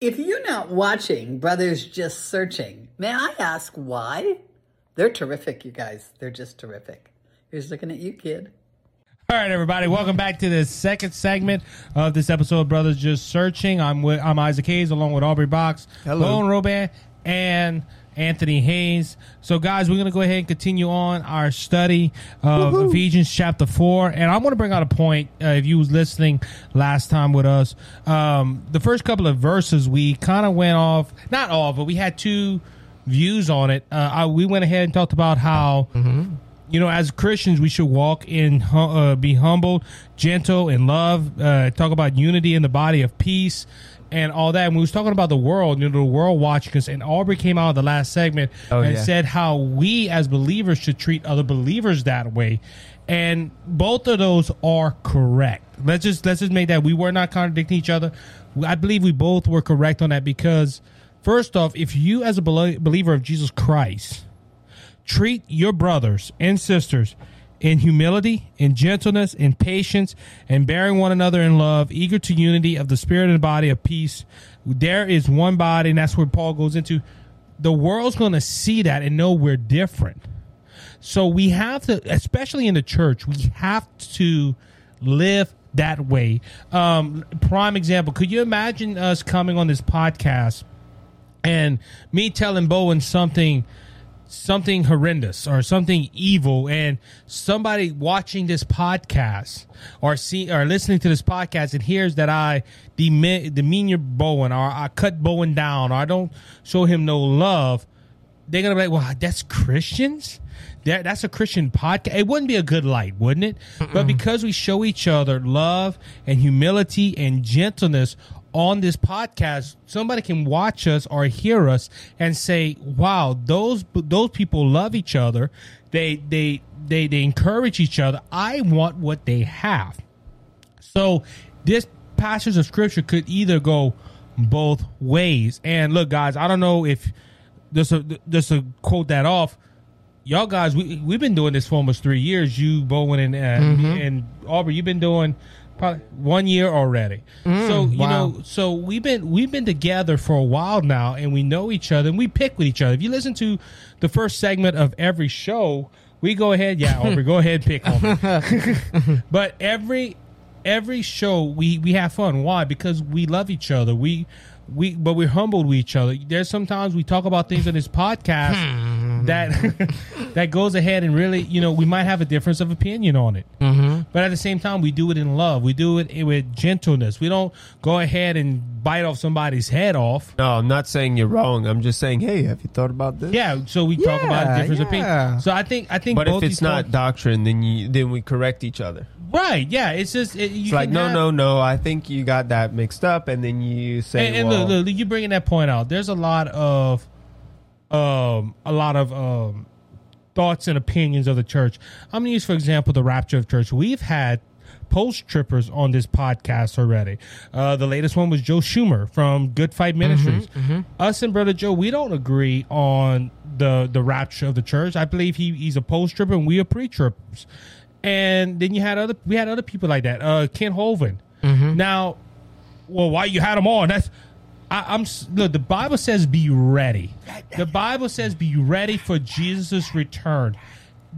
If you're not watching Brothers Just Searching, may I ask why? They're terrific, you guys. They're just terrific. Here's looking at you, kid. All right, everybody, welcome back to the second segment of this episode of Brothers Just Searching. I'm with I'm Isaac Hayes along with Aubrey Box, Hello. Lone Roban, and Anthony Hayes. So, guys, we're going to go ahead and continue on our study of Ephesians chapter 4. And I want to bring out a point. Uh, if you was listening last time with us, um, the first couple of verses, we kind of went off, not all, but we had two views on it. Uh, I, we went ahead and talked about how you know, as Christians, we should walk in, uh, be humble, gentle, and love. Uh, talk about unity in the body of peace and all that. And we was talking about the world, you know, the world watching us. And Aubrey came out of the last segment Oh, and yeah. said how we as believers should treat other believers that way. And both of those are correct. Let's just let's just make that we were not contradicting each other. I believe we both were correct on that because, first off, if you as a believer of Jesus Christ treat your brothers and sisters in humility, in gentleness, in patience, and bearing one another in love, eager to unity of the spirit and body of peace. There is one body, and that's where Paul goes into. The world's going to see that and know we're different. So we have to, especially in the church, we have to live that way. Um, prime example: Could you imagine us coming on this podcast and me telling Bowen something? Something horrendous or something evil and somebody watching this podcast or see or listening to this podcast and hears that I demean, demean your Bowen or I cut Bowen down or I don't show him no love, they're gonna be like, "Well, that's Christians. That that's a Christian podcast. It wouldn't be a good light, wouldn't it? But because we show each other love and humility and gentleness on this podcast, somebody can watch us or hear us and say, "Wow, those those people love each other. They they they they encourage each other. I want what they have." So this passage of scripture could either go both ways. And look, guys, I don't know if just to, just to quote that off, y'all guys, we we've been doing this for almost three years. You, Bowen, and uh, and Aubrey, you've been doing probably one year already. Mm, so you wow. know, so we've been we've been together for a while now, and we know each other, and we pick with each other. If you listen to the first segment of every show, we go ahead, yeah, Aubrey, go ahead, pick on but every every show we we have fun. Why? Because we love each other. We we but we're humbled with each other. There's sometimes we talk about things on this podcast hmm. That that goes ahead and really, you know, we might have a difference of opinion on it. Mm-hmm. But at the same time, we do it in love. We do it with gentleness. We don't go ahead and bite off somebody's head off. No, I'm not saying you're wrong. I'm just saying, hey, have you thought about this? Yeah, so we talk about Yeah, difference of yeah. opinion. So I think I think But if it's not points- doctrine, then you then we correct each other. right, yeah, it's just it, you It's like, no, have- no, no. I think you got that mixed up, and then you say, and, and well, look, look, you bringing that point out. There's a lot of, um, a lot of um, thoughts and opinions of the church. I'm gonna use, for example, the rapture of church. We've had post trippers on this podcast already. Uh, the latest one was Joe Schimmel from Good Fight Ministries. Us and Brother Joe, we don't agree on the the rapture of the church. I believe he he's a post tripper and we are pre trippers. And then you had other we had other people like that. Uh, Kent Hovind. Now, well, why you had them on? That's I, I'm look. The Bible says be ready. The Bible says be ready for Jesus' return.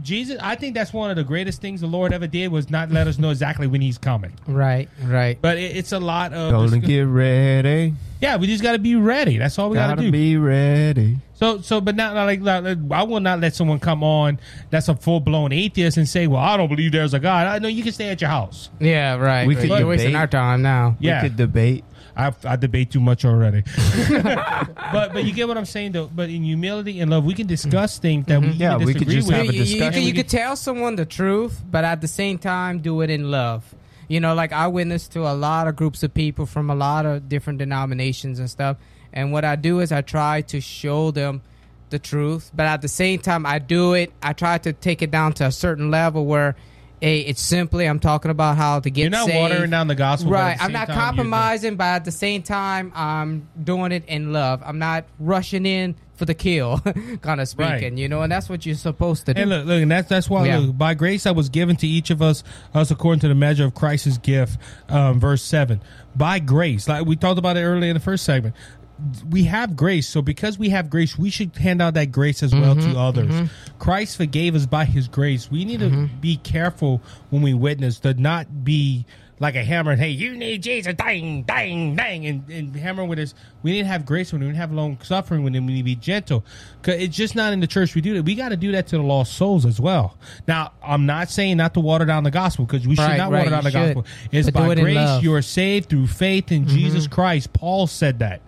Jesus, I think that's one of the greatest things the Lord ever did was not let us know exactly when He's coming. Right, right. But it, it's a lot of gonna get ready. Yeah. We just got to be ready. That's all we got Gotta do. be ready. So, so, but not like, like I will not let someone come on that's a full blown atheist and say, "Well, I don't believe there's a God." I know you can stay at your house. Yeah, right. We right. could You're wasting debate. our time now. Yeah. We could debate. I, I debate too much already. but but you get what I'm saying though. But in humility and love, we can discuss mm-hmm. things that we mm-hmm. Yeah, even we could just with. have a you, you- you you We can tell someone the truth, but at the same time, do it in love. You know, like I witness to a lot of groups of people from a lot of different denominations and stuff. And what I do is I try to show them the truth, but at the same time, I do it. I try to take it down to a certain level where Hey, it's simply I'm talking about how to get You're not saved. watering down the gospel. Right. the I'm not compromising, but at the same time, I'm doing it in love. I'm not rushing in for the kill, kind of speaking, Right. you know, and that's what you're supposed to do. And look, look, and that's that's why Yeah. look, by grace I was given to each of us, us according to the measure of Christ's gift, um, verse seven. By grace, like we talked about it earlier in the first segment, we have grace. So because we have grace, we should hand out that grace as well Mm-hmm, to others. Christ forgave us by His grace. We need Mm-hmm. to be careful when we witness to not be like a hammer and hey, you need Jesus, dang, dang, dang, and, and hammer with us. We need to have grace when we need to have long suffering when we need to be gentle. Cause it's just not in the church we do that. We got to do that to the lost souls as well. Now, I'm not saying not to water down the gospel because we should not right, water down the should. gospel. It's But by it grace. Mm-hmm. you are saved through faith in Jesus Christ. Paul said that.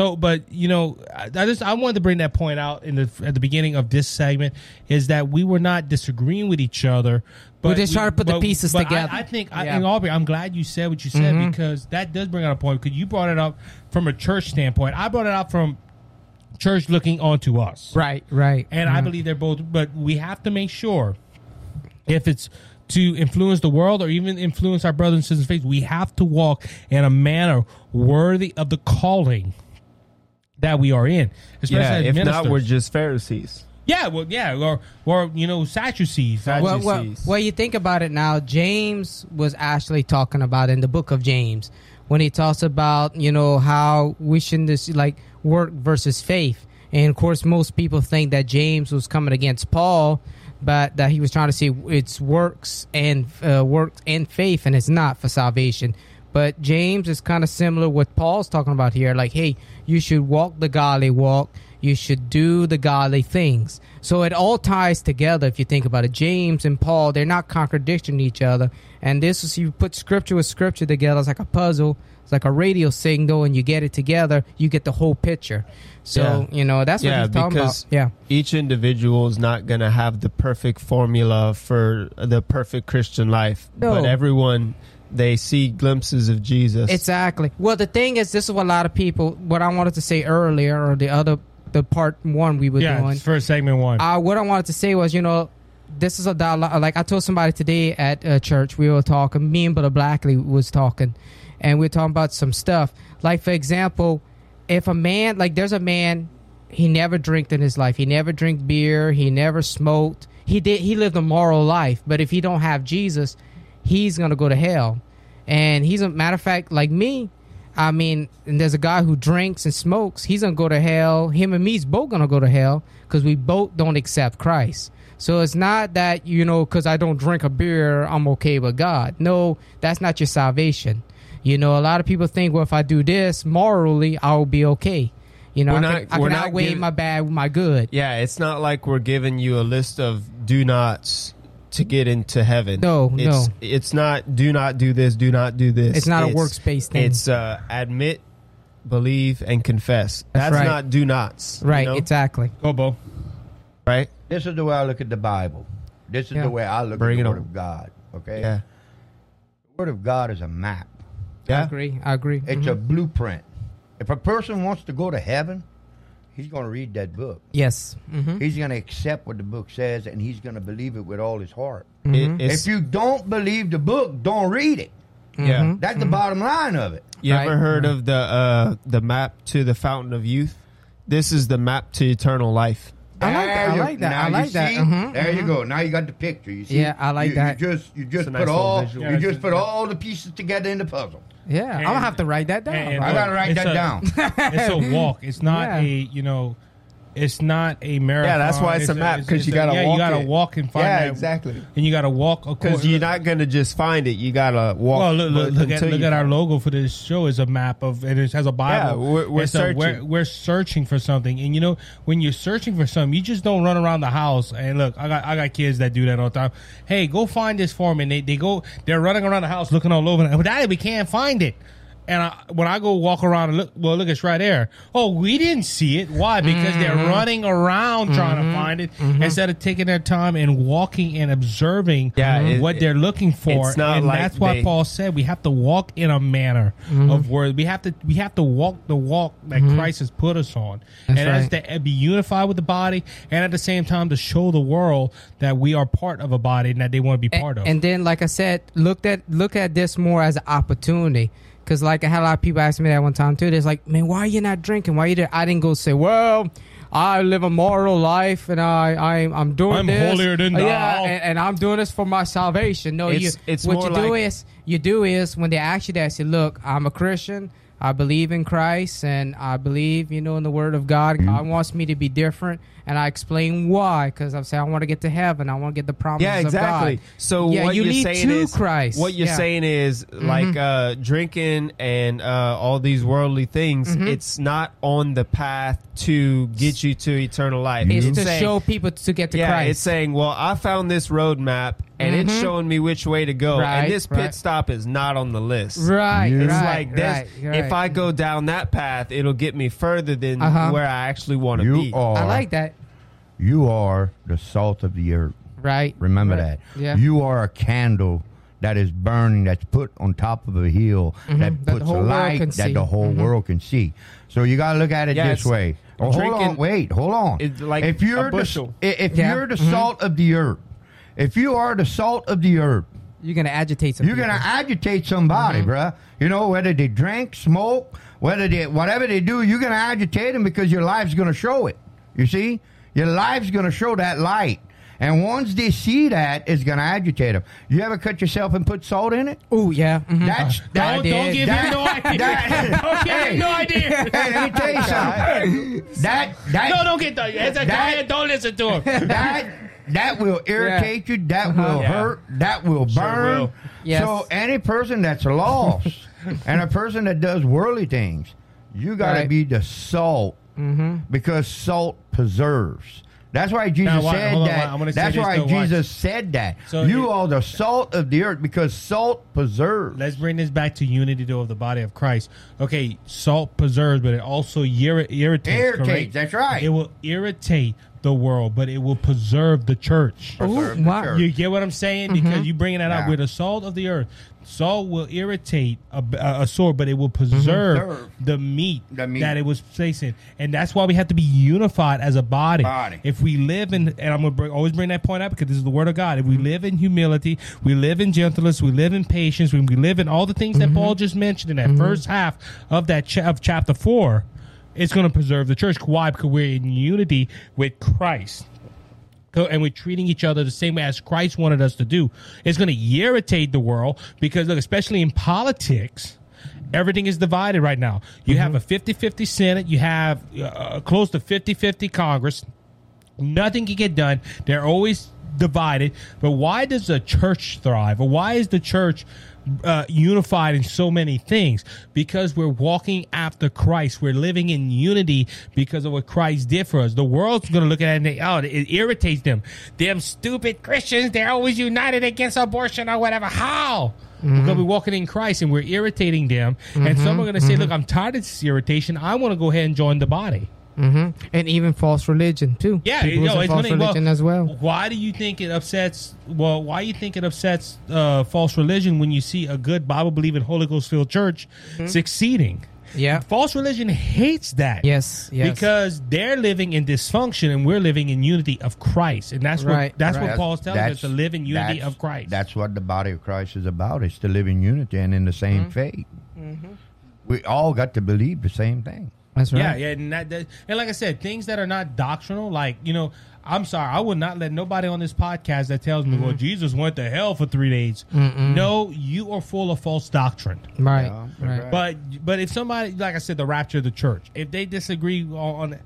So, but you know, I I just I wanted to bring that point out in the at the beginning of this segment is that we were not disagreeing with each other. But We're just trying to put the pieces but I- together. I, think, I, Yeah. and Aubrey, I'm glad you said what you said mm-hmm. because that does bring out a point. Because you brought it up from a church standpoint. I brought it up from church looking onto us. right, right. And I mm-hmm. believe they're both, but we have to make sure if it's to influence the world or even influence our brothers and sisters' faith, we have to walk in a manner worthy of the calling that we are in. Especially Yeah, as if not, ministers. we're just Pharisees. yeah, well, yeah, or or you know, Sadducees. Sad- well, well, well, you think about it now. James was actually talking about in the book of James when he talks about you know how we shouldn't just like work versus faith, and of course most people think that James was coming against Paul, but that he was trying to say it's works and uh, works and faith, and it's not for salvation. But James is kind of similar what Paul's talking about here. Like, hey, you should walk the godly walk. You should do the godly things. So it all ties together if you think about it. James and Paul, they're not contradicting each other. And this is you put scripture with scripture together. It's like a puzzle. It's like a radio signal, and you get it together, you get the whole picture. So Yeah. you know that's what Yeah, he's talking because about. Yeah. each individual is not going to have the perfect formula for the perfect Christian life, No. but everyone they see glimpses of Jesus. Exactly. Well, the thing is, this is what a lot of people. What I wanted to say earlier, or the other, the part one we were yeah, doing. it's first segment one. Uh, what I wanted to say was, you know, this is a dialogue. Like I told somebody today at uh, church, we were talking. Me and Brother Blackley was talking, and we were talking about some stuff. Like for example, if a man, like there's a man, he never drank in his life. He never drank beer. He never smoked. He did. He lived a moral life. But if he don't have Jesus, he's gonna go to hell. And he's a matter of fact, like me. I mean, and there's a guy who drinks and smokes. He's gonna go to hell. Him and me's both gonna go to hell because we both don't accept Christ. So it's not that you know because I don't drink a beer, I'm okay with God. No, that's not your salvation. You know, a lot of people think, well, if I do this morally, I'll be okay. You know, We're I not- can, I can not outweigh giv- my bad with my good. yeah, it's not like we're giving you a list of do nots to get into heaven. No, it's, no. It's not do not do this, do not do this. It's not a works-based thing. It's uh, admit, believe, and confess. That's That's, right. not do nots. you Right, know? exactly. Go, Bo. right. This is the way I look at the Bible. This is Yeah. the way I look Bring at the Word on. of God. Okay? Yeah. The Word of God is a map. Yeah? I Yeah. agree. I agree. It's Mhm. a blueprint. If a person wants to go to heaven, he's going to read that book. yes. hmm He's going to accept what the book says, and he's going to believe it with all his heart. It- it's, If you don't believe the book, don't read it. yeah. That's the bottom line of it. You Right. ever heard of the uh, the map to the fountain of youth? This is the map to eternal life. I like that. I like that. now I you like that. see? Mhm, There you go. Now you got the picture. You see? Yeah, I like You- that. You just you just a put nice all visual. You it's just just- put all the pieces together in the puzzle. Yeah, I'm gonna have to write that down. and- bro. I gotta write that a- down. It's a walk. It's not Yeah. a you know. It's not a marathon. Yeah, that's why it's a map because you gotta yeah, walk you gotta it. walk and find Yeah, that, exactly. and you gotta walk Because you're not gonna just find it. You gotta walk. Well, look, look, look at look at our logo for this show is a map of and it has a Bible. Yeah, we're- we're It's a- we're, searching. we're searching for something, and you know when you're searching for something, you just don't run around the house. And look, I got I got kids that do that all the time. Hey, go find this for me. And they they go they're running around the house looking all over. But daddy, we can't find it. And I, when I go walk around and look, well, look, it's right there. Oh, we didn't see it. Why? Because they're Mm-hmm. running around trying to find it instead of taking their time and walking and observing Yeah, it- what they're looking for. it's not and like that's why they- Paul said we have to walk in a manner Mm-hmm. of word. We have to we have to walk the walk that Christ has put us on, and that's right. to be unified with the body, and at the same time to show the world that we are part of a body and that they want to be part of. and then, like I said, look at look at this more as an opportunity. Cause like I had a lot of people ask me that one time too. They're like, "Man, why are you not drinking? Why are you?" There? I didn't go say, "Well, I live a moral life and I, I I'm doing I'm this. holier than thou." Yeah, and, and I'm doing this for my salvation. No, It's- you. it's what more you do like- is you do is when they ask you that, say, "Look, I'm a Christian. I believe in Christ, and I believe, you know, in the Word of God. Mm-hmm. God wants me to be different, and I explain why. Because I'm saying I want to get to heaven. I want to get the promises Yeah, exactly. of God. So Yeah, what you are lead saying to is Christ. What you're Yeah. saying is like uh, drinking and uh, all these worldly things. Mm-hmm. It's not on the path to get you to eternal life. It's It's to saying- show people to get to yeah, Christ. it's saying, well, I found this roadmap and it's showing me which way to go, Right, and this pit right. stop is not on the list. right, It's It's right, like this. right, right. If I go down that path, it'll get me further than Uh-huh. where I actually want to be. are. I like that. You are the salt of the earth. Right. Remember Right. that. Yeah. You are a candle that is burning, that's put on top of a hill, that Mm-hmm. That the puts light that the whole Mhm. world can see. So you got to look at it Yeah, this way. Oh, hold on, wait, hold on. It's like if you're. The, if Yeah. you're the Mhm. salt of the earth, if you are the salt of the earth, You're gonna agitate some. you're people. gonna agitate somebody, bruh. You know whether they drink, smoke, whether they whatever they do, you're gonna agitate them because your life's gonna show it. You see, your life's gonna show that light, and once they see that, it's gonna agitate them. You ever cut yourself and put salt in it? Oh yeah. mhm. That's that, don't, don't give that- him no idea. that- don't give Hey. him no idea. Hey, let me tell you something. that that No, don't get that. It's a That- guy. Don't listen to him. that that will irritate you. That will Yeah. hurt. That will burn. will. Yes. So any person that's lost and a person that does worldly things, you got to Right. be the salt because salt preserves. That's why Jesus Now, why- said on, that. why- I'm gonna say That's this why though, watch. Jesus said that. So you it- are the salt of the earth because salt preserves. Let's bring this back to unity though of the body of Christ. Okay, salt preserves, but it also irri- irritates. Irritates, correct? that's right. It will irritate the world, but it will preserve the church. Ooh, Preserve the wow. church. You get what I'm saying? Mm-hmm. Because you bringing that up. Yeah. We're the salt of the earth. Salt will irritate a, a, a sword, but it will mm-hmm. preserve Preserve. the meat, The meat. that it was placing. And that's why we have to be unified as a body. Body. If we live in, and I'm going to bring, always bring that point up because this is the word of God. If we mm-hmm. live in humility, we live in gentleness, we live in patience, we, we live in all the things that mm-hmm. Paul just mentioned in that first half of that cha- of chapter four, it's going to preserve the church. Why? Because we're in unity with Christ. And we're treating each other the same way as Christ wanted us to do. It's going to irritate the world because, look, especially in politics, everything is divided right now. You have a 50 50 Senate, you have uh, close to 50 50 Congress. Nothing can get done. They're always divided. But why does the church thrive? Or why is the church uh, unified in so many things? Because we're walking after Christ. We're living in unity because of what Christ did for us. The world's going to look at it and they, oh, it irritates them. Them stupid Christians, they're always united against abortion or whatever. How? Mm-hmm. We're going to be walking in Christ and we're irritating them. And some mm-hmm. are going to say, look, mm-hmm. I'm tired of this irritation. I want to go ahead and join the body. Hmm And even false religion too. Yeah, People you know, it's false gonna, religion as well. Why do you think it upsets? Well, why do you think it upsets uh, false religion when you see a good Bible believing Holy Ghost filled church succeeding? Yeah. False religion hates that. Yes. Yes. Because they're living in dysfunction and we're living in unity of Christ, and that's Right, what that's right. what Paul's telling us to live in unity of Christ. That's what the body of Christ is about. It's to live in unity and in the same Mm-hmm. faith. We all got to believe the same thing. That's right. Yeah, yeah, and, that, that, and like I said, things that are not doctrinal, like you know, I'm sorry, I would not let nobody on this podcast that tells me, Mm-hmm. "Well, Jesus went to hell for three days." No, you are full of false doctrine. Right. Yeah, right. right. But but if somebody, like I said, the rapture of the church, if they disagree on, on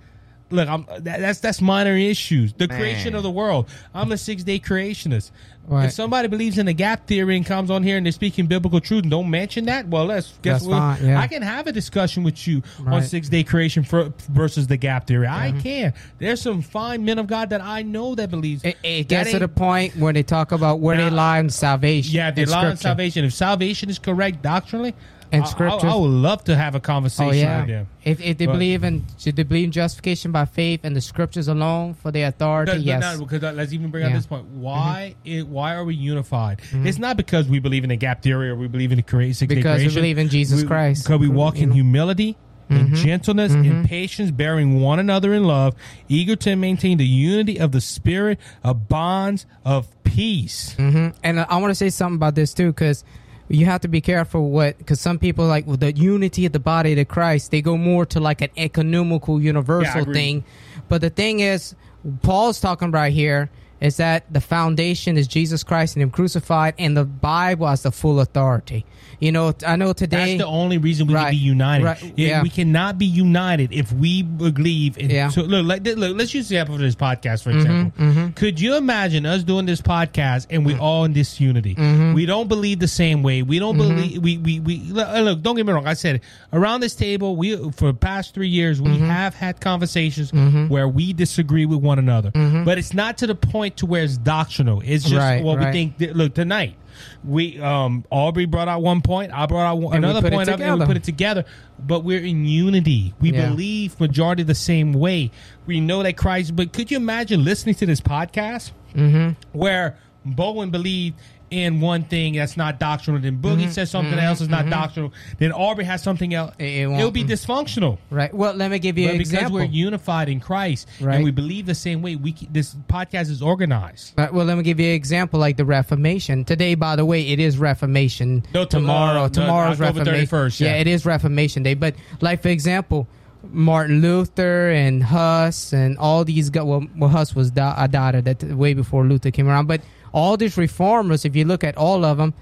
look, I'm that, that's that's minor issues. The Man. creation of the world. I'm a six day creationist. Right. If somebody believes in the gap theory and comes on here and they're speaking biblical truth and don't mention that, well, let's guess That's what? fine, yeah. I can have a discussion with you on six day creation for, versus the gap theory. I mm-hmm. can. There's some fine men of God that I know that believes It, it gets to the point where they talk about where they lie in salvation. yeah, they lie on salvation. If salvation is correct doctrinally, And I- I. I would love to have a conversation Oh yeah. with them. If, if they But- believe in should they believe in justification by faith and the scriptures alone for their authority, yes. not- because uh, let's even bring up this point. Why? Mm-hmm. It, why are we unified? Mm-hmm. It's not because we believe in the gap theory or we believe in the creation. Because we believe in Jesus We- Christ. Because we walk in mm-hmm. humility. In gentleness, in patience, bearing one another in love, eager to maintain the unity of the spirit, of bonds of peace. hmm And I want to say something about this too, because you have to be careful what, because some people like with the unity of the body of Christ, they go more to like an ecumenical, universal agree. thing. But the thing is, Paul's talking right here is that the foundation is Jesus Christ and Him crucified, and the Bible has the full authority. You know, I know today. That's the only reason we Right. can be united. Right. Yeah, Yeah. We cannot be united if we believe in. Yeah. So look, like, look, let's use the example of this podcast, for Mm-hmm, example. Could you imagine us doing this podcast and Mm. we all in disunity? Mm-hmm. We don't believe the same way. We don't believe. We we we look, uh. Don't get me wrong. I said it. around this table, we for the past three years we Mm-hmm. have had conversations where we disagree with one another, but it's not to the point to where it's doctrinal. It's just. Right, what we think. that- Look tonight. We um Aubrey brought out one point. I brought out one, another point up, and we put it together. But we're in unity. We Yeah. believe majority the same way. We know that Christ. But could you imagine listening to this podcast Mm-hmm. where Bowen believed in one thing that's not doctrinal, then Boogie Mm-hmm. says something else is not doctrinal, then Aubrey has something else. It- it It, won't- will be dysfunctional. right. Well, let me give you But an because example. we're unified in Christ Right. and we believe the same way, we this podcast is organized. Uh, well, let me give you an example, like the Reformation. Today, by the way, it is Reformation. No, to- tomorrow, no, tomorrow's October Reformation. 31st, yeah. it is Reformation Day. But like for example, Martin Luther and Huss and all these guys. Well, well Huss was da- a daughter that way before Luther came around. But all these reformers, if you look at all of them,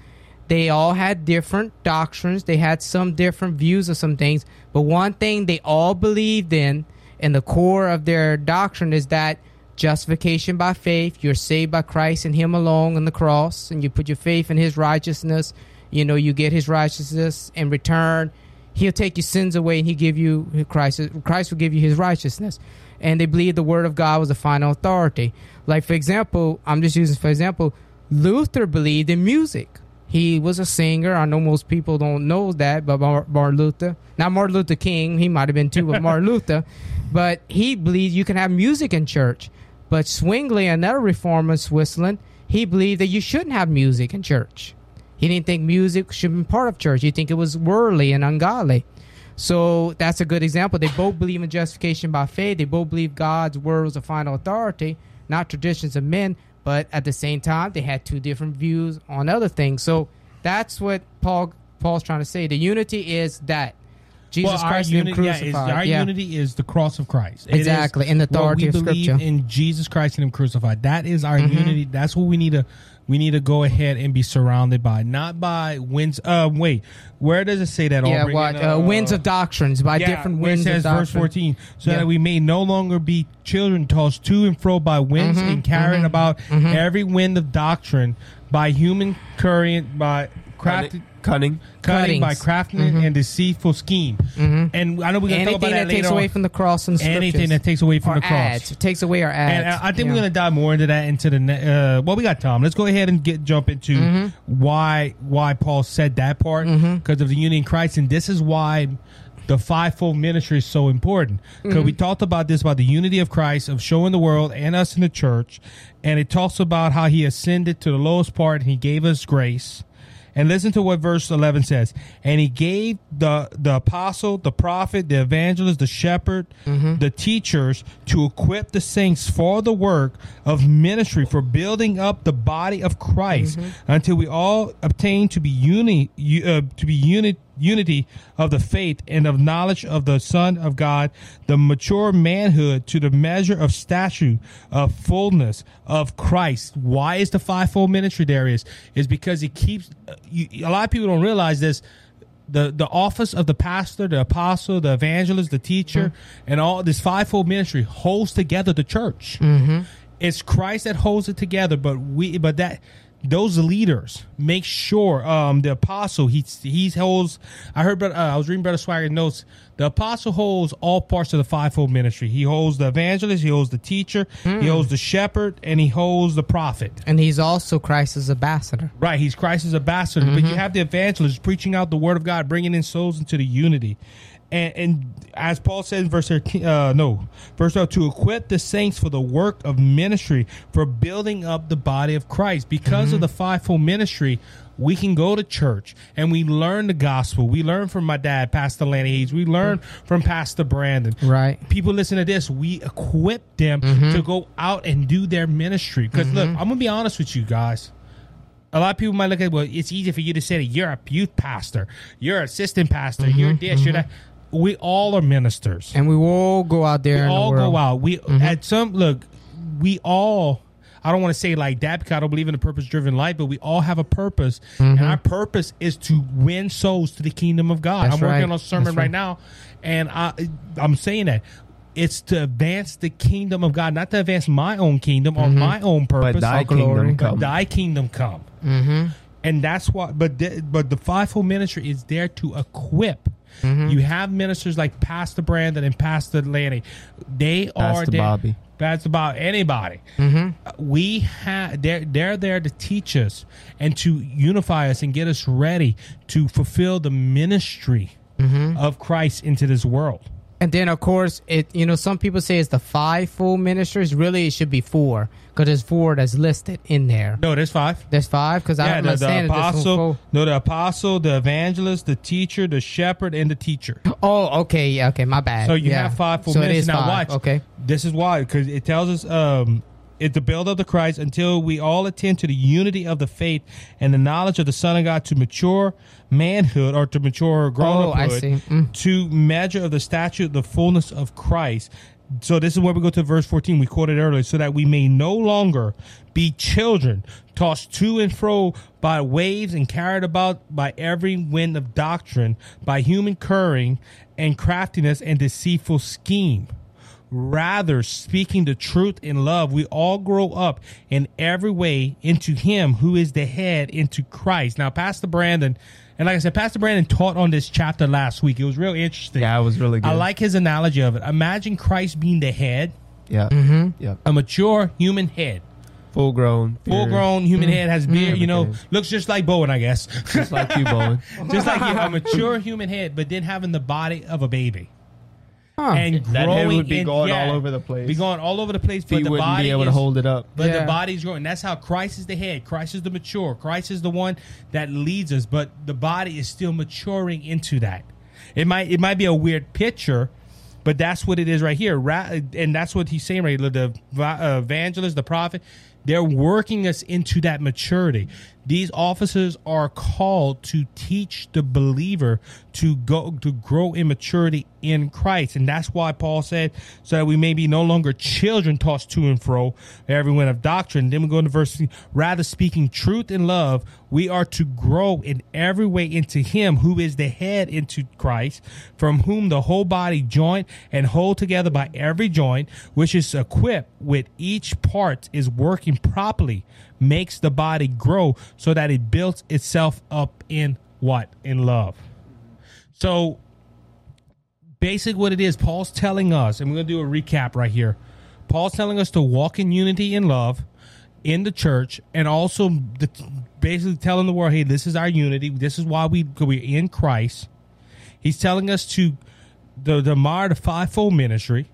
they all had different doctrines. They had some different views of some things. But one thing they all believed in, and the core of their doctrine is that justification by faith, you're saved by Christ and Him alone on the cross, and you put your faith in His righteousness. You know, you get His righteousness in return. He'll take your sins away, and He give you Christ. Christ will give you His righteousness. And they believed the Word of God was the final authority. Like for example, I'm just using for example, Luther believed in music. He was a singer. I know most people don't know that, but Martin Luther, not Martin Luther King, he might have been too, but Martin Luther. But he believed you can have music in church. But Zwingli, another reformer in Switzerland, he believed that you shouldn't have music in church. He didn't think music should be part of church. He think it was worldly and ungodly. So that's a good example. They both believe in justification by faith. They both believe God's word was the final authority, not traditions of men. But at the same time, they had two different views on other things. So that's what Paul Paul's trying to say. The unity is that Jesus Well, Christ Him unity, yeah, is, crucified. our Yeah. unity is the cross of Christ. It is Exactly, in the authority we of believe Scripture. in Jesus Christ and Him crucified. That is our Mm-hmm. unity. That's what we need to we need to go ahead and be surrounded by, not by winds. Uh, wait, where does it say that? yeah, Aubrey? what In, uh, winds of doctrines by yeah, different where it winds says of verse 14 so Yeah. that we may no longer be children tossed to and fro by winds Mm-hmm, and carried about every wind of doctrine by human current by crafted Cunning. cunning by Cuttings. craftiness and deceitful scheme and i know we're going to talk Anything about that that takes away on. from the cross and scriptures. anything that takes away from or the cross ads. It takes away our ads. and uh, I think Yeah. we're going to dive more into that into the ne- uh, well we got Tom let's go ahead and get jump into Mm-hmm. why why Paul said that part because of the union in Christ and this is why the fivefold ministry is so important because Mm-hmm. we talked about this about the unity of Christ of showing the world and us in the church and it talks about how he ascended to the lowest part and he gave us grace and listen to what verse 11 says. And he gave the, the apostle, the prophet, the evangelist, the shepherd, the teachers to equip the saints for the work of ministry, for building up the body of Christ until we all obtain to be uni, uh, to be unit, unity of the faith and of knowledge of the Son of God, the mature manhood to the measure of stature of fullness of Christ. Why is the fivefold ministry there is? Is because it keeps, uh, you, a lot of people don't realize this. The, the office of the pastor, the apostle, the evangelist, the teacher, and all this fivefold ministry holds together the church. It's Christ that holds it together, but we, but that, those leaders make sure um, the apostle he he holds. I heard, uh, I was reading Brother Swaggart notes. The apostle holds all parts of the fivefold ministry. He holds the evangelist, he holds the teacher, he holds the shepherd, and he holds the prophet. And he's also Christ's ambassador. Right, he's Christ's ambassador. But you have the evangelist preaching out the word of God, bringing in souls into the unity. And, and as Paul says in verse 13, uh, no, verse 12, to equip the saints for the work of ministry, for building up the body of Christ. Because of mm-hmm. the fivefold ministry, we can go to church and we learn the gospel. We learn from my dad, Pastor Lanny Hayes. We learn from Pastor Brandon. Right. People listen to this. We equip them mm-hmm. to go out and do their ministry. Because look, mm-hmm. I'm gonna be honest with you guys. A lot of people might look at well, it's easy for you to say that you're a youth pastor, you're an assistant pastor, you're this, you're that. We all are ministers. And we all go out there We in the all world. go out. We mm-hmm. at some look. We all. I don't want to say like that because I don't believe in a purpose driven life, but we all have a purpose, and mm-hmm. our purpose is to win souls to the kingdom of God. That's I'm working right. on a sermon right. right. now, and I I'm saying that it's to advance the kingdom of God, not to advance my own kingdom or mm-hmm. my own purpose, But thy glory. kingdom but come. thy kingdom come. Mm-hmm. And that's why, but the, but the fivefold ministry is there to equip. Mm-hmm. You have ministers like Pastor Brandon and Pastor Lanny. They are Pastor there. Bobby. That's about anybody. Mm-hmm. We have they're they're there to teach us and to unify us and get us ready to fulfill the ministry Mm-hmm. of Christ into this world. And then, of course, it you know some people say it's the five full ministers. Really, it should be four because there's four that's listed in there. No, there's five. There's five because I Yeah, don't the, the understand. There's apostle, no, the apostle, the evangelist, the teacher, the shepherd, and the teacher. Oh, okay, yeah, okay, my bad. So you yeah. have five full so it minutes. Now five. watch. Okay. This is why, because it tells us um it's the build of the Christ until we all attend to the unity of the faith and the knowledge of the Son of God to mature manhood or to mature grown Oh, I uphood, see. Mm. to measure of the statute, the fullness of Christ. So this is where we go to verse 14. We quoted earlier, so that we may no longer be children, tossed to and fro by waves and carried about by every wind of doctrine, by human curring and craftiness and deceitful scheme. Rather, speaking the truth in love, we all grow up in every way into Him who is the head, into Christ. Now, Pastor Brandon, and like I said, Pastor Brandon taught on this chapter last week. It was real interesting. Yeah, it was really good. I like his analogy of it. Imagine Christ being the head, Yeah. Mm-hmm. Yeah. a mature human head. Full grown. Full grown human head has beard, you know, Everything. looks just like Bowen, I guess. Just like you, Bowen. just like a mature human head, but then having the body of a baby. Huh. And That growing head would be in- going yeah, all over the place. Be going all over the place, but Feet the wouldn't body be able to is- hold it up. But the body's growing. That's how Christ is the head. Christ is the mature. Christ is the one that leads us. But the body is still maturing into that. It might it might be a weird picture, but that's what it is right here. Ra- And that's what he's saying right here. The va- uh, evangelist, the prophet, they're working us into that maturity. These officers are called to teach the believer to go to grow in maturity in Christ, and that's why Paul said, "So that we may be no longer children tossed to and fro every wind of doctrine." Then we go into verse: "Rather, speaking truth in love, we are to grow in every way into Him who is the head, into Christ, from whom the whole body joint and hold together by every joint, which is equipped with each part is working properly." Makes the body grow so that it builds itself up in what? In love. So basically what it is, Paul's telling us, and we're going to do a recap right here. Paul's telling us to walk in unity and love in the church and also the, basically telling the world, hey, this is our unity. This is why we, we're in Christ. He's telling us to the, the the fivefold ministry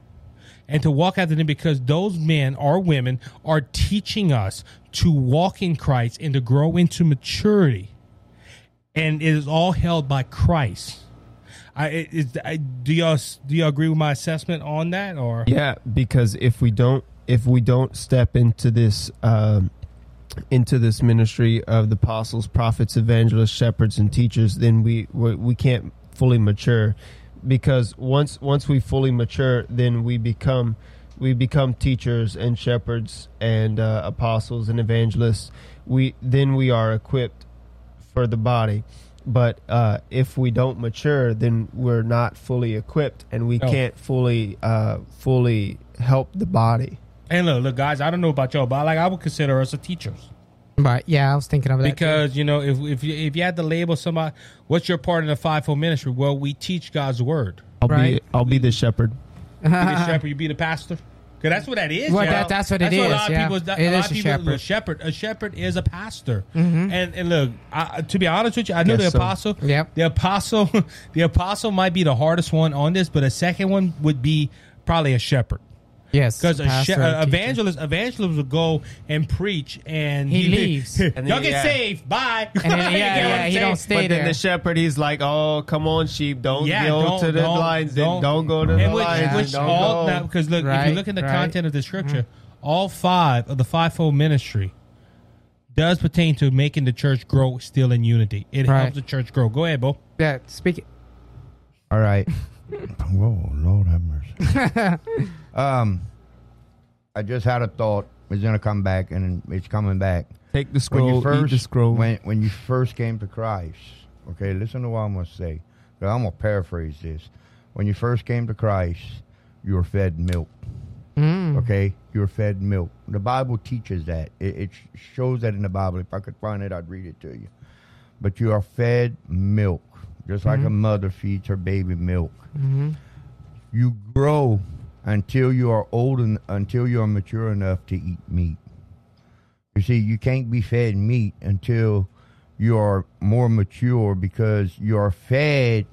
and to walk after them because those men or women are teaching us to walk in Christ and to grow into maturity. And it is all held by Christ. I, I do y'all do y'all agree with my assessment on that or Yeah, because if we don't if we don't step into this um, into this ministry of the apostles, prophets, evangelists, shepherds, and teachers, then we we, we can't fully mature. Because once once we fully mature, then we become we become teachers and shepherds and uh, apostles and evangelists. We then we are equipped for the body. But uh, if we don't mature, then we're not fully equipped, and we No. can't fully uh, fully help the body. and look look guys I don't know about y'all but like I would consider us a teachers But yeah, I was thinking of that. too. Because you know, if if you, if you had to label somebody, what's your part in the fivefold ministry? Well, we teach God's word. I'll be Right. I'll be the shepherd. Be the shepherd, you be the pastor. Cause that's what that is. Well, that- that's what it a is, lot of yeah. people. It a lot of a people. shepherd. Mm-hmm. A shepherd. A shepherd is a pastor. And and look, I, to be honest with you, I know Guess the so. apostle. Yep. The apostle. The apostle might be the hardest one on this, but a second one would be probably a shepherd. Yes, Because a pastor, she- a teacher. evangelist, evangelist will go and preach, and He leaves. And then- Y'all get yeah. saved. Bye. And then, yeah, You get yeah, he don't stay but then the shepherd, he's like, "Oh, come on, sheep, don't Yeah, go don't- to the don't- lines. don't- Don't, don't go to the which, lines. which don't all go." because look, if you look at the right. content of the scripture, mm-hmm. all five of the fivefold ministry does pertain to making the church grow still in unity. It Right. helps the church grow. Go ahead, Bo. yeah, speak. All right. Whoa, Lord have mercy. Um, I just had a thought. It's gonna come back, and it's coming back. Take the When scroll, you eat first, the scroll. when when you first came to Christ, okay. Listen to what I'm gonna say. I'm gonna paraphrase this. When you first came to Christ, you were fed milk. Mm. Okay, you were fed milk. The Bible teaches that. It, it shows that in the Bible. If I could find it, I'd read it to you. But you are fed milk, just like a mother feeds her baby milk. Mm-hmm. You grow until you are old and until you are mature enough to eat meat. You see, you can't be fed meat until you are more mature because you are fed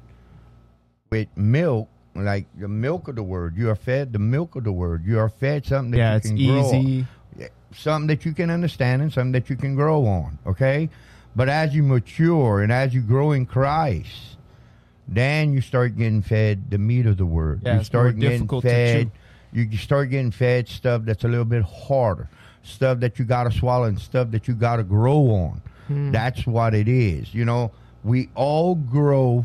with milk, like the milk of the word. You are fed the milk of the word. You are fed something that yeah, you it's can grow easy. something that you can understand and something that you can grow on. Okay, but as you mature and as you grow in Christ, then you start getting fed the meat of the word. Yeah, you start getting difficult to fed. chew. You start getting fed stuff that's a little bit harder, stuff that you got to swallow and stuff that you got to grow on. Hmm. That's what it is. You know, we all grow.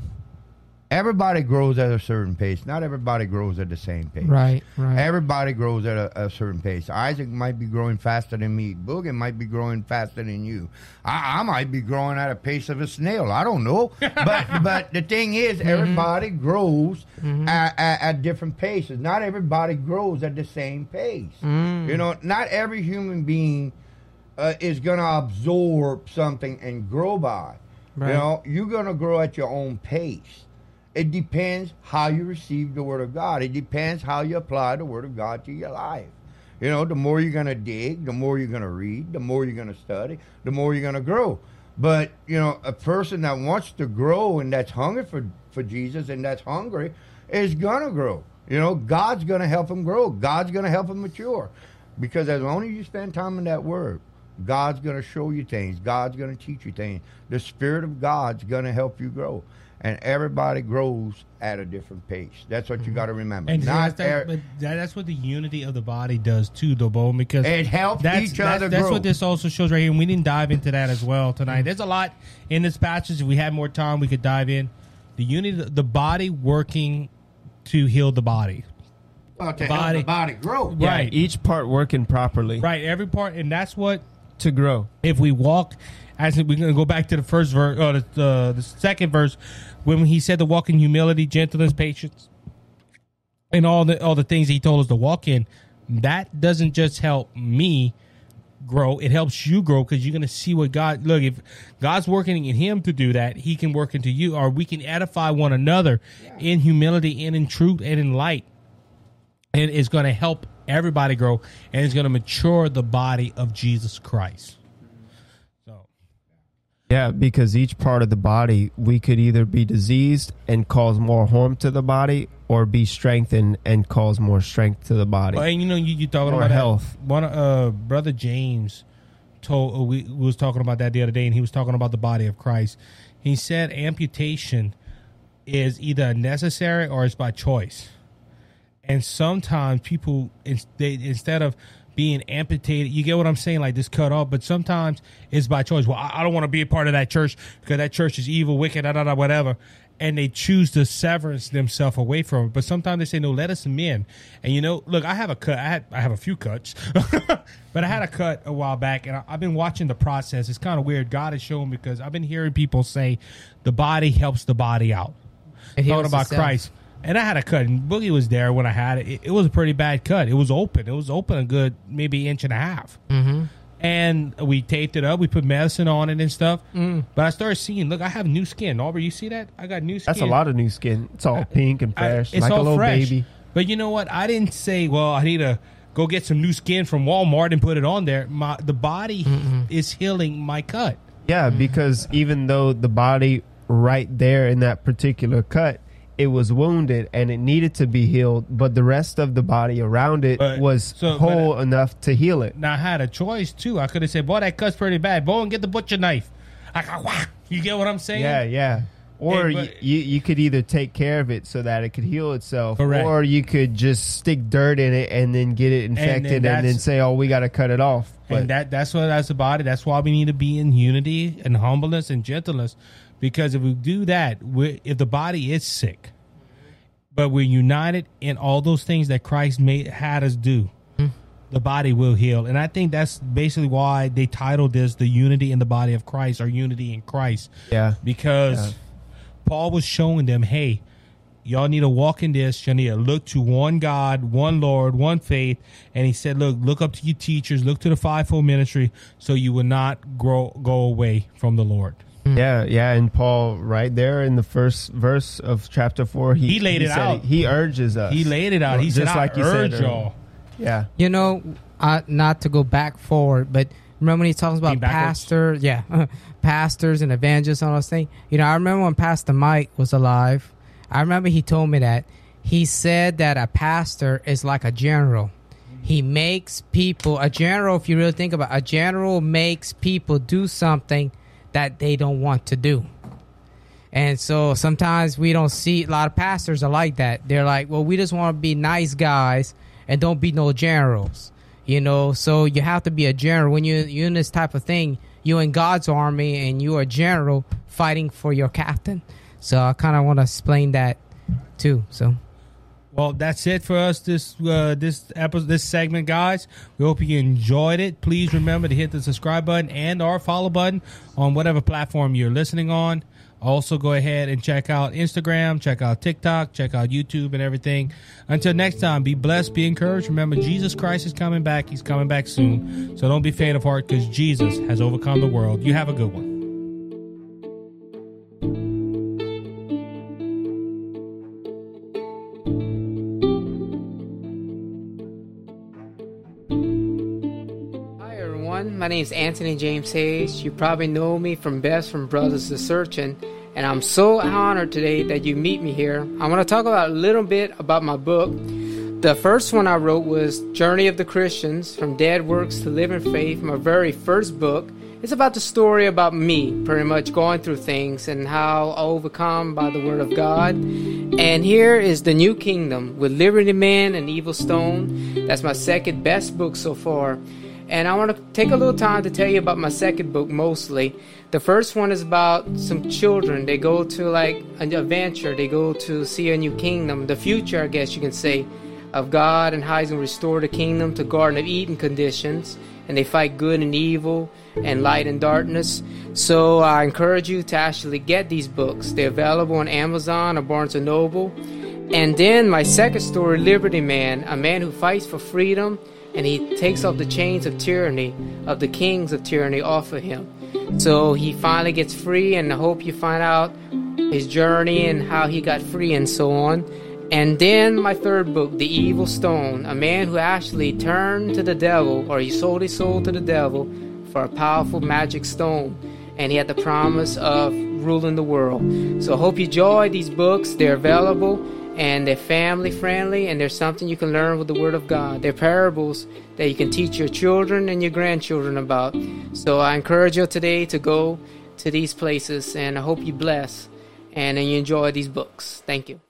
Everybody grows at a certain pace. Not everybody grows at the same pace. Right, right. Everybody grows at a, a certain pace. Isaac might be growing faster than me. Boogie might be growing faster than you. I, I might be growing at a pace of a snail. I don't know. But but the thing is, mm-hmm. everybody grows mm-hmm. at, at, at different paces. Not everybody grows at the same pace. Mm. You know, not every human being uh, is going to absorb something and grow by. Right. You know, you're going to grow at your own pace. It depends how you receive the word of God. It depends how you apply the word of God to your life. You know, the more you're going to dig, the more you're going to read, the more you're going to study, the more you're going to grow. But, you know, a person that wants to grow and that's hungry for, for Jesus and that's hungry is going to grow. You know, God's going to help him grow. God's going to help him mature. Because as long as you spend time in that word, God's going to show you things. God's going to teach you things. The Spirit of God's going to help you grow. And everybody grows at a different pace. That's what you got to remember. And Not that's, that, er- but that, that's what the unity of the body does too, though, Bo. Because it helps that's, each that's, other that's grow. what this also shows right here. And we didn't dive into that as well tonight. There's a lot in this passage. If we had more time, we could dive in. The unity, the body working to heal the body. Well, to body- help the body grow. Yeah, Right. each part working properly Right, every part, and that's what to grow. if we walk as we're going to go back to the first verse or uh, the, the, the second verse when he said to walk in humility gentleness patience and all the all the things he told us to walk in. That doesn't just help me grow it helps you grow because you're going to see what god look if god's working in him to do that he can work into you or we can edify one another in humility and in truth and in light. And it's going to help everybody grow and it's going to mature the body of jesus christ Yeah, because each part of the body, we could either be diseased and cause more harm to the body, or be strengthened and cause more strength to the body. Well, and you know, you, you talking Or about that. health. One uh, brother James told uh, we, we was talking about that the other day, and he was talking about the body of Christ. He said amputation is either necessary or it's by choice, and sometimes people they, instead of being amputated, you get what I'm saying, like this cut off. But sometimes it's by choice. Well, I, I don't want to be a part of that church because that church is evil, wicked, da da da, whatever. And they choose to severance themselves away from it. But sometimes they say, "No, let us in." And you know, look, I have a cut. I had, I have a few cuts, but I had a cut a while back, and I, I've been watching the process. It's kind of weird. God is showing because I've been hearing people say, "The body helps the body out." It talking about itself. Christ. And I had a cut, and Boogie was there when I had it. it. It was a pretty bad cut. It was open. It was open a good maybe inch and a half. Mm-hmm. and we taped it up. We put medicine on it and stuff. Mm. But I started seeing, look, I have new skin. Aubrey, you see that? I got new skin. That's a lot of new skin. It's all pink and I- fresh, it's like a all little fresh. baby. But you know what? I didn't say, well, I need to go get some new skin from Walmart and put it on there. My the body is healing my cut. Yeah, because even though the body right there in that particular cut, it was wounded and it needed to be healed, but the rest of the body around it But- was so- whole enough to heal it. Now I had a choice too. I could have said, "Boy, that cut's pretty bad. Go and get the butcher knife." I got whack. You get what I'm saying? Yeah, yeah. Or Hey, but- you, you could either take care of it so that it could heal itself, Correct. or you could just stick dirt in it and then get it infected and, then that's- say, "Oh, we got to cut it off." But and that that's what that's about it. That's why we need to be in unity and humbleness and gentleness, because if we do that, we if the body is sick, but we're united in all those things that Christ made had us do, the body will heal. And I think that's basically why they titled this "The Unity in the Body of Christ" or "Unity in Christ." yeah, because Yeah. Paul was showing them, hey, y'all need to walk in this. Y'all need to look to one God, one Lord, one faith. And he said, look, look up to your teachers, look to the fivefold ministry, so you will not grow go away from the Lord. Yeah, yeah. And Paul, right there in the first verse of chapter four, he, He laid it said out. He urges us. He laid it out. He Just said, like you said urge earlier. y'all. Yeah, You know, uh, not to go back forward, but remember when he talks about Being backwards? pastor, yeah, pastors and evangelists and all those things. You know, I remember when Pastor Mike was alive. I remember he told me that he said that a pastor is like a general. He makes people a general. If you really think about it, a general, makes people do something that they don't want to do. And so sometimes we don't see a lot of pastors are like that. They're like, well, we just want to be nice guys and don't be no generals, you know. So you have to be a general when you you in this type of thing. You're in God's army and you are a general fighting for your captain. So I kind of want to explain that too. So Well, that's it for us this uh, this episode, this segment, guys. We hope you enjoyed it. Please remember to hit the subscribe button and our follow button on whatever platform you're listening on. Also, go ahead and check out Instagram, check out TikTok, check out YouTube, and everything. Until next time, be blessed, be encouraged. Remember, Jesus Christ is coming back. He's coming back soon. So don't be faint of heart because Jesus has overcome the world. You have a good one. My name is Anthony James Hayes. You probably know me from Best from Brothers to Searching, and I'm so honored today that you meet me here. I want to talk about a little bit about my book. The first one I wrote was Journey of the Christians From Dead Works to Living Faith, my very first book. It's about the story about me, pretty much going through things and how I overcome by the Word of God. And here is The New Kingdom with Liberty Man and Evil Stone. That's my second best book so far. And I want to take a little time to tell you about my second book mostly. The first one is about some children. They go to like an adventure, they go to see a new kingdom, the future, I guess you can say, of God and how He's going to restore the kingdom to Garden of Eden conditions. And they fight good and evil and light and darkness. So I encourage you to actually get these books. They're available on Amazon or Barnes and Noble. And then my second story, Liberty Man, a man who fights for freedom and he takes off the chains of tyranny, of the kings of tyranny off of him. So he finally gets free, and I hope you find out his journey and how he got free and so on. And then my third book, The Evil Stone, a man who actually turned to the devil, or he sold his soul to the devil for a powerful magic stone. And he had the promise of ruling the world. So I hope you enjoy these books. They're available and they're family friendly and there's something you can learn with the word of god. They're parables that you can teach your children and your grandchildren about. So i encourage you today to go to these places and i hope you bless and you enjoy these books. Thank you